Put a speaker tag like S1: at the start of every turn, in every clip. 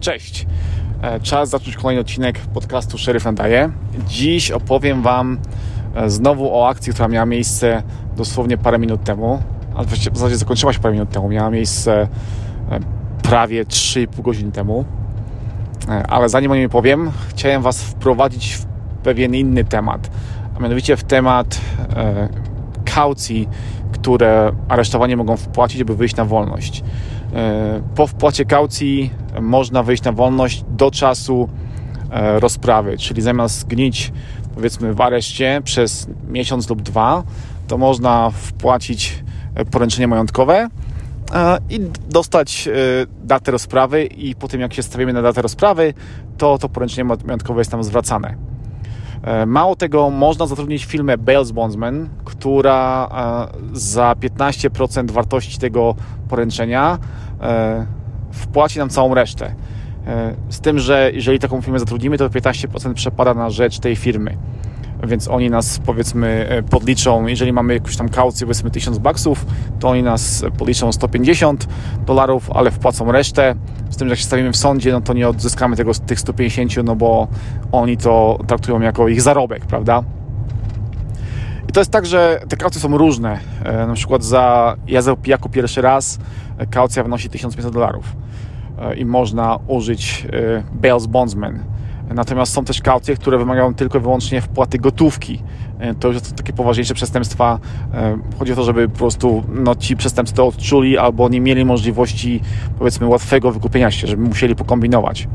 S1: Cześć! E, czas zacząć kolejny odcinek podcastu Szeryf Nadaje. Dziś opowiem Wam e, znowu o akcji, która miała miejsce dosłownie parę minut temu, ale w zasadzie zakończyła się parę minut temu. Miała miejsce e, prawie 3,5 godziny temu. Ale zanim o niej powiem, chciałem Was wprowadzić w pewien inny temat, a mianowicie w temat kaucji, które aresztowanie mogą wpłacić, aby wyjść na wolność. E, po wpłacie kaucji można wyjść na wolność do czasu e, rozprawy, czyli zamiast gnić powiedzmy w areszcie przez miesiąc lub dwa, to można wpłacić e, poręczenie majątkowe i dostać datę rozprawy i po tym jak się stawimy na datę rozprawy, to to poręczenie majątkowe jest tam zwracane. Mało tego, można zatrudnić firmę Bales Bondsman, która za 15% wartości tego poręczenia e, wpłaci nam całą resztę. E, z tym, że jeżeli taką firmę zatrudnimy, to 15% przepada na rzecz tej firmy. Więc oni nas powiedzmy e, podliczą, jeżeli mamy jakąś tam kaucję, powiedzmy 1000 baksów, to oni nas podliczą 150 dolarów, ale wpłacą resztę. Z tym, że jak się stawimy w sądzie, no to nie odzyskamy tego, tych 150, no bo oni to traktują jako ich zarobek, prawda? I to jest tak, że te kaucje są różne. E, na przykład za jazdę pijaku pierwszy raz e, kaucja wynosi 1500 dolarów i można użyć Bales Bondsman. Natomiast są też kaucje, które wymagają tylko i wyłącznie wpłaty gotówki. To już są takie poważniejsze przestępstwa. Chodzi o to, żeby po prostu no, ci przestępcy to odczuli albo nie mieli możliwości powiedzmy łatwego wykupienia się, żeby musieli pokombinować.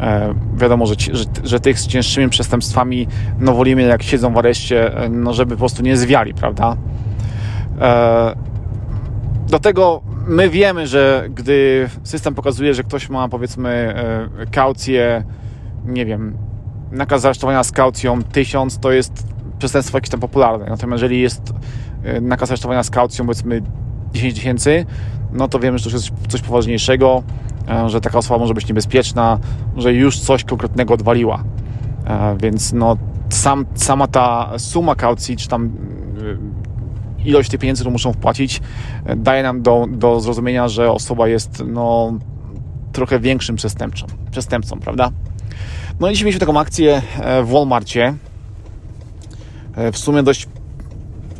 S1: E, wiadomo, że, że, że, tych z cięższymi przestępstwami no wolimy jak siedzą w areszcie, e, no żeby po prostu nie zwiali, prawda? E, do tego my wiemy, że gdy system pokazuje, że ktoś ma powiedzmy kaucję, nie wiem, nakaz aresztowania z kaucją 1000 to jest przestępstwo jakieś tam popularne. Natomiast jeżeli jest nakaz aresztowania z kaucją powiedzmy 10 tysięcy, no to wiemy, że to jest coś poważniejszego E, że taka osoba może być niebezpieczna, że już coś konkretnego odwaliła. E, więc no, sam, sama ta suma kaucji, czy tam e, ilość tych pieniędzy, które muszą wpłacić, daje nam do, do zrozumienia, że osoba jest no, trochę większym przestępcą, przestępcą, prawda? No i dzisiaj mieliśmy taką akcję w Walmartie. W sumie dość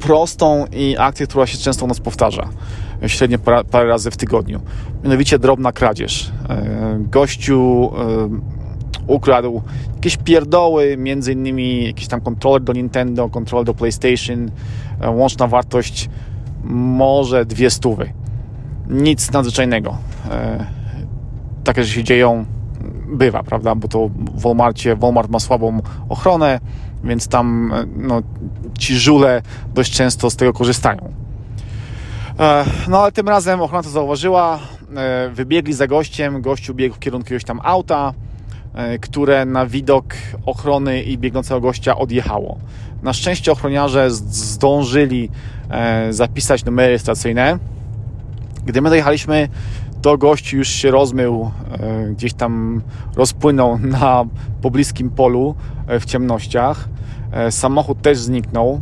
S1: prostą i akcję, która się często u nas powtarza średnio parę, razy w tygodniu. Mianowicie drobna kradzież. E, gościu e, ukradł jakieś pierdoły, między innymi jakiś tam kontroler do Nintendo, kontroler do PlayStation, e, łączna wartość może dwie stówy. Nic nadzwyczajnego. Takie rzeczy się dzieją, bywa, prawda, bo to w Walmartie, Walmart ma słabą ochronę, więc tam no, ci żule dość często z tego korzystają. E, no ale tym razem ochrona to zauważyła, e, wybiegli za gościem, gościu biegł w kierunku jakiegoś tam auta, e, które na widok ochrony i biegnącego gościa odjechało. Na szczęście ochroniarze zdążyli zapisać numery rejestracyjne. Gdy my dojechaliśmy, to gość już się rozmył, gdzieś tam rozpłynął na pobliskim polu w ciemnościach. Samochód też zniknął,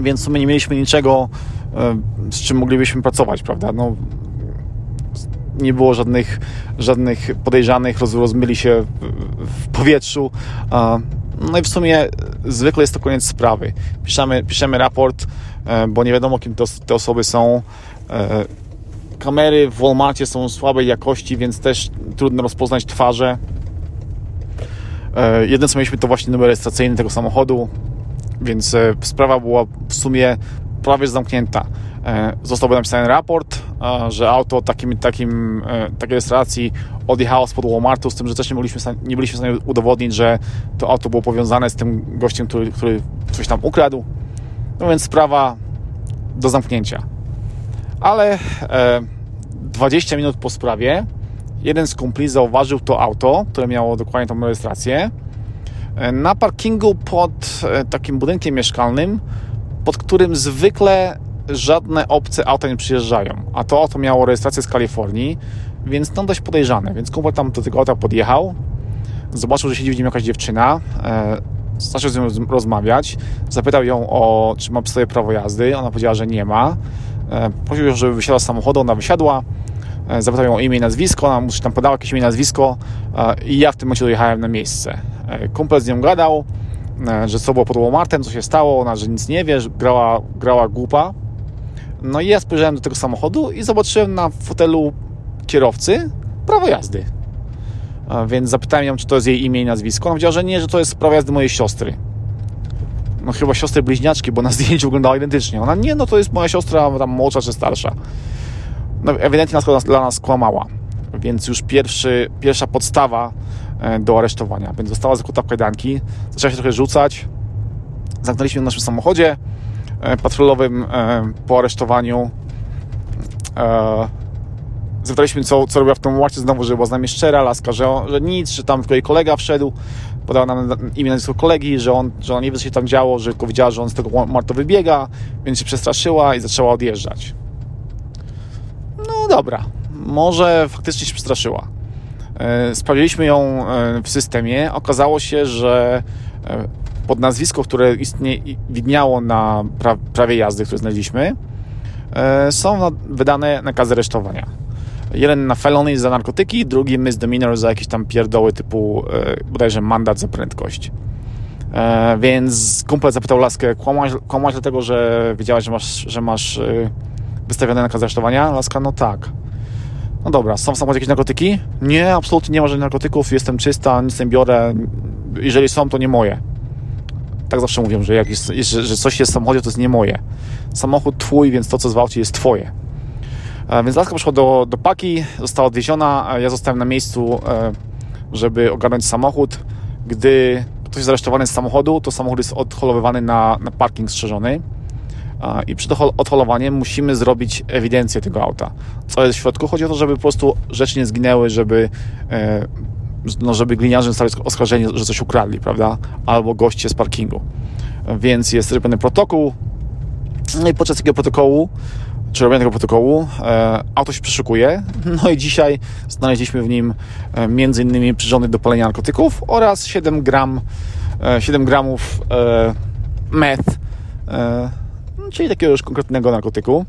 S1: więc w sumie nie mieliśmy niczego E, z czym moglibyśmy pracować, prawda? No, nie było żadnych, żadnych podejrzanych, roz, rozmyli się w, powietrzu. No i w sumie zwykle jest to koniec sprawy. Piszemy, piszemy raport, e, bo nie wiadomo, kim te osoby są. E, kamery w Walmartie są słabej jakości, więc też trudno rozpoznać twarze. Jedyne co mieliśmy to właśnie numer rejestracyjny tego samochodu, więc sprawa była w sumie prawie zamknięta. E, zostałby napisany raport, że auto takim, takim, e, takiej rejestracji odjechało spod Walmartu, z tym, że też nie, nie byliśmy w stanie udowodnić, że to auto było powiązane z tym gościem, który, który coś tam ukradł. No więc sprawa do zamknięcia. Ale 20 e, minut po sprawie jeden z kumpli zauważył to auto, które miało dokładnie tą rejestrację na parkingu pod takim budynkiem mieszkalnym pod którym zwykle żadne obce auta nie przyjeżdżają. A to auto miało rejestrację z Kalifornii, więc to dość podejrzane. Więc kumpel tam do tego auta podjechał, zobaczył, że siedzi w nim jakaś dziewczyna, e, zaczął z nią rozmawiać, zapytał ją o, czy ma sobie prawo jazdy, ona powiedziała, że nie ma. E, prosił ją, żeby wysiadła z samochodu, ona wysiadła, zapytał ją o imię i nazwisko, ona tam podała jakieś imię i nazwisko i ja w tym momencie dojechałem na miejsce. Kumpel z nią gadał, że co było pod Walmartem, co się stało, ona, że nic nie wie, że grała, grała głupa. No i ja spojrzałem do tego samochodu i zobaczyłem na fotelu kierowcy prawo jazdy. Więc zapytałem ją, czy to jest jej imię i nazwisko. Ona powiedziała, że nie, że to jest prawo jazdy mojej siostry. No chyba siostry bliźniaczki, bo na zdjęciu wyglądała identycznie. Ona, nie, no to jest moja siostra, tam młodsza czy starsza. No ewidentnie nas, dla nas kłamała. Więc już pierwszy, pierwsza podstawa e, do aresztowania. Więc została zakuta w kajdanki, zaczęła się trochę rzucać. Zamknęliśmy w naszym samochodzie e, patrolowym e, po aresztowaniu. Zapytaliśmy, co, co robiła w tym łacie znowu, że była z nami szczera, laska, że, że nic, że tam kolei kolega wszedł, podała nam imię nazwisko kolegi, że, on, że ona nie wie, co się tam działo, że tylko widziała, że on z tego marto wybiega, więc się przestraszyła i zaczęła odjeżdżać. No dobra, może faktycznie się przestraszyła. E, sprawdziliśmy ją e, w systemie. Okazało się, że e, pod nazwisko, które istnie, widniało na prawie jazdy, które znaleźliśmy, są wydane nakazy aresztowania. Jeden na felony za narkotyki, drugi misdemeanor za jakieś tam pierdoły typu e, bodajże mandat za prędkość. E, więc kumpel zapytał laskę, kłamasz, kłamasz dlatego, że wiedziałaś, że masz, że masz e, wystawiony nakaz aresztowania? Laska, no tak. No dobra, są w samochodzie jakieś narkotyki? Nie, absolutnie nie ma żadnych narkotyków, jestem czysta, nic nie biorę. Jeżeli są, to nie moje. Tak zawsze mówią, że, jak jest, że, że coś jest w samochodzie, to jest nie moje. Samochód twój, więc to, co zwałci, jest twoje. Więc laska poszła do, do paki, została odwieziona, ja zostałem na miejscu, e, żeby ogarnąć samochód. Gdy ktoś jest aresztowany z samochodu, to samochód jest odholowywany na, na parking strzeżony i przed odholowaniem musimy zrobić ewidencję tego auta. Co jest w środku? Chodzi o to, żeby po prostu rzeczy nie zginęły, żeby, e, no, żeby gliniarze zostali oskarżeni, że coś ukradli, prawda? Albo goście z parkingu. Więc jest zrobiony protokół. No i podczas takiego protokołu czy robienia tego protokołu. E, auto się przeszukuje, no i dzisiaj znaleźliśmy w nim e, innymi przyrządy do palenia narkotyków oraz 7 gram 7 e, gramów meth, czyli takiego już konkretnego narkotyku.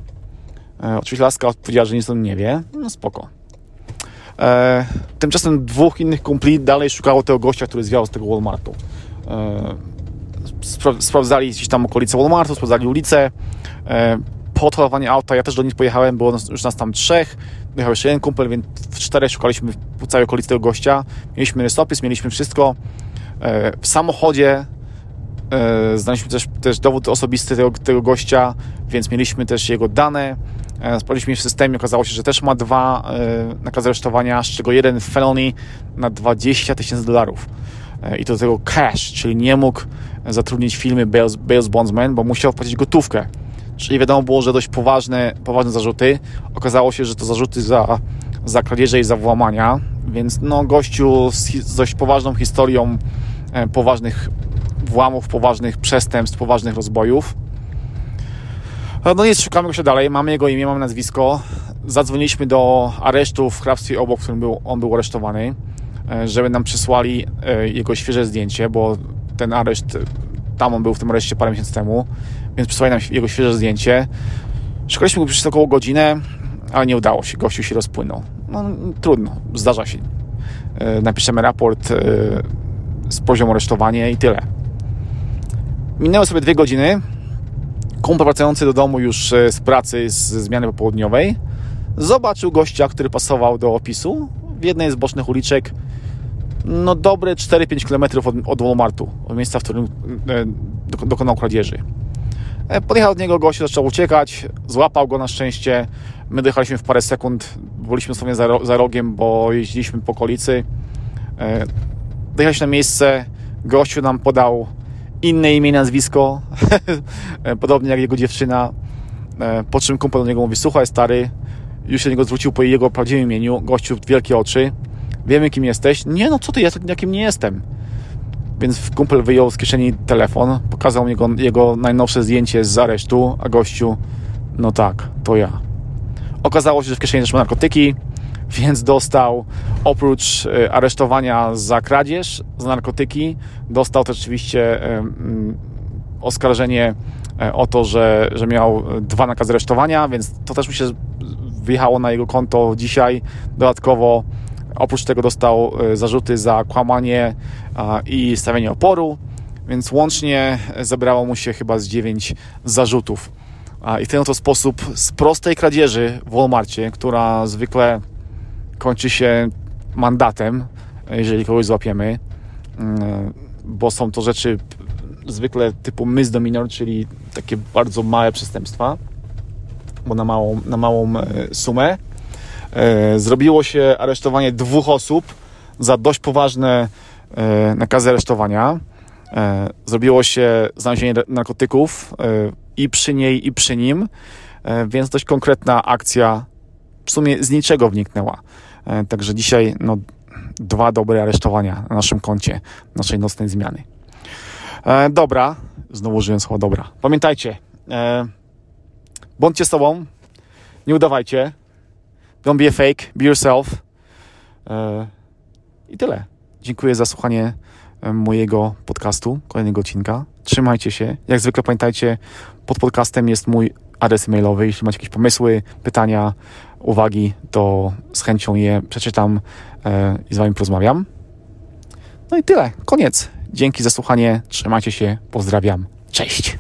S1: Oczywiście laska odpowiedziała, że nic o tym nie wie. No spoko. Tymczasem dwóch innych kumpli dalej szukało tego gościa, który zwiał z tego Walmartu. Sprawdzali gdzieś tam okolice Walmartu, sprawdzali ulicę po auta ja też do nich pojechałem, było już nas tam trzech, jechał jeszcze jeden kumpel, więc w czterech szukaliśmy po całej okolicy tego gościa. Mieliśmy rysopis, mieliśmy wszystko. E, w samochodzie e, znaleźliśmy też, też dowód osobisty tego, tego gościa, więc mieliśmy też jego dane. E, sprawdziliśmy w systemie, okazało się, że też ma dwa nakazy aresztowania, z czego jeden felony na 20 tysięcy dolarów. I to do tego cash, czyli nie mógł zatrudnić firmy Bales, Bales Bondsman, bo musiał wpłacić gotówkę czyli wiadomo było, że dość poważne, poważne zarzuty. Okazało się, że to zarzuty za, za kradzieże i za włamania, więc no gościu z, z dość poważną historią e, poważnych włamów, poważnych przestępstw, poważnych rozbojów. E, no nic, szukamy go się dalej, mamy jego imię, mamy nazwisko. Zadzwoniliśmy do aresztu w hrabstwie obok, w którym był, on był aresztowany, e, żeby nam przysłali e, jego świeże zdjęcie, bo ten areszt, tam on był w tym areszcie parę miesięcy temu więc przysłali nam jego świeże zdjęcie. Szukaliśmy go przez około godzinę, ale nie udało się, gościu się rozpłynął. No, trudno, zdarza się. E, napiszemy raport e, z poziomu aresztowania i tyle. Minęły sobie dwie godziny. Kumpel wracający do domu już e, z pracy, z zmiany popołudniowej, zobaczył gościa, który pasował do opisu w jednej z bocznych uliczek, no dobre 4-5 km od, od Walmartu, od miejsca, w którym dokonał kradzieży. E, podjechał od niego gość, zaczął uciekać, złapał go na szczęście. My dojechaliśmy w parę sekund, byliśmy sobie za, za rogiem, bo jeździliśmy po okolicy. E, dojechaliśmy na miejsce, gościu nam podał inne imię i nazwisko, e, podobnie jak jego dziewczyna. Po czym kumpel do niego mówi, słuchaj stary, już się do niego zwrócił po jego prawdziwym imieniu, gościu wielkie oczy, wiemy kim jesteś. Nie no, co ty, ja jakim nie jestem. Więc kumpel wyjął z kieszeni telefon, pokazał jego, jego najnowsze zdjęcie z aresztu, a gościu, no tak, to ja. Okazało się, że w kieszeni też ma narkotyki, więc dostał oprócz e, aresztowania za kradzież, za narkotyki, dostał też oczywiście um, oskarżenie e, o to, że, że miał dwa nakazy aresztowania, więc to też mi się wyjechało na jego konto dzisiaj. Dodatkowo oprócz tego dostał zarzuty za kłamanie i stawianie oporu, więc łącznie zebrało mu się chyba z 9 zarzutów. I w ten oto sposób z prostej kradzieży w Walmartie, która zwykle kończy się mandatem, jeżeli kogoś złapiemy, mm, bo są to rzeczy zwykle typu misdemeanor, czyli takie bardzo małe przestępstwa, bo na małą, na małą e, sumę. E, zrobiło się aresztowanie dwóch osób za dość poważne nakazy aresztowania. Zrobiło się znalezienie narkotyków i przy niej, i przy nim, więc dość konkretna akcja w sumie z niczego wniknęła. Także dzisiaj no, dwa dobre aresztowania na naszym koncie naszej nocnej zmiany. E, dobra, znowu użyłem słowa dobra. Pamiętajcie, e, bądźcie sobą, nie udawajcie, don't be a fake, be yourself. E, I tyle. Dziękuję za słuchanie e, mojego podcastu, kolejnego odcinka. Trzymajcie się. Jak zwykle pamiętajcie, pod podcastem jest mój adres e-mailowy. Jeśli macie jakieś pomysły, pytania, uwagi, to z chęcią je przeczytam e, i z Wami porozmawiam. No i tyle. Koniec. Dzięki za słuchanie. Trzymajcie się. Pozdrawiam. Cześć.